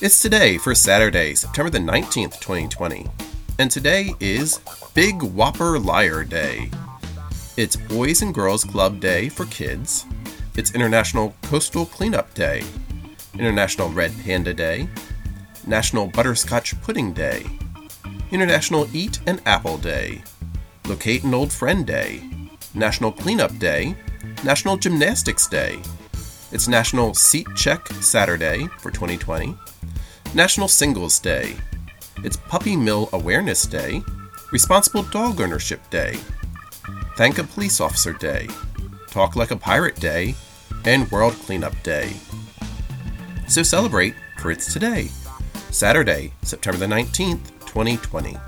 It's today for Saturday, September the 19th, 2020. And today is Big Whopper Liar Day. It's Boys and Girls Club Day for kids. It's International Coastal Cleanup Day. International Red Panda Day. National Butterscotch Pudding Day. International Eat an Apple Day. Locate an Old Friend Day. National Cleanup Day. National Gymnastics Day. It's National Seat Check Saturday for 2020. National Singles Day. It's Puppy Mill Awareness Day, Responsible Dog Ownership Day, Thank a Police Officer Day, Talk Like a Pirate Day, and World Cleanup Day. So celebrate, for it's today, Saturday, September the 19th, 2020.